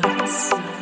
Beats.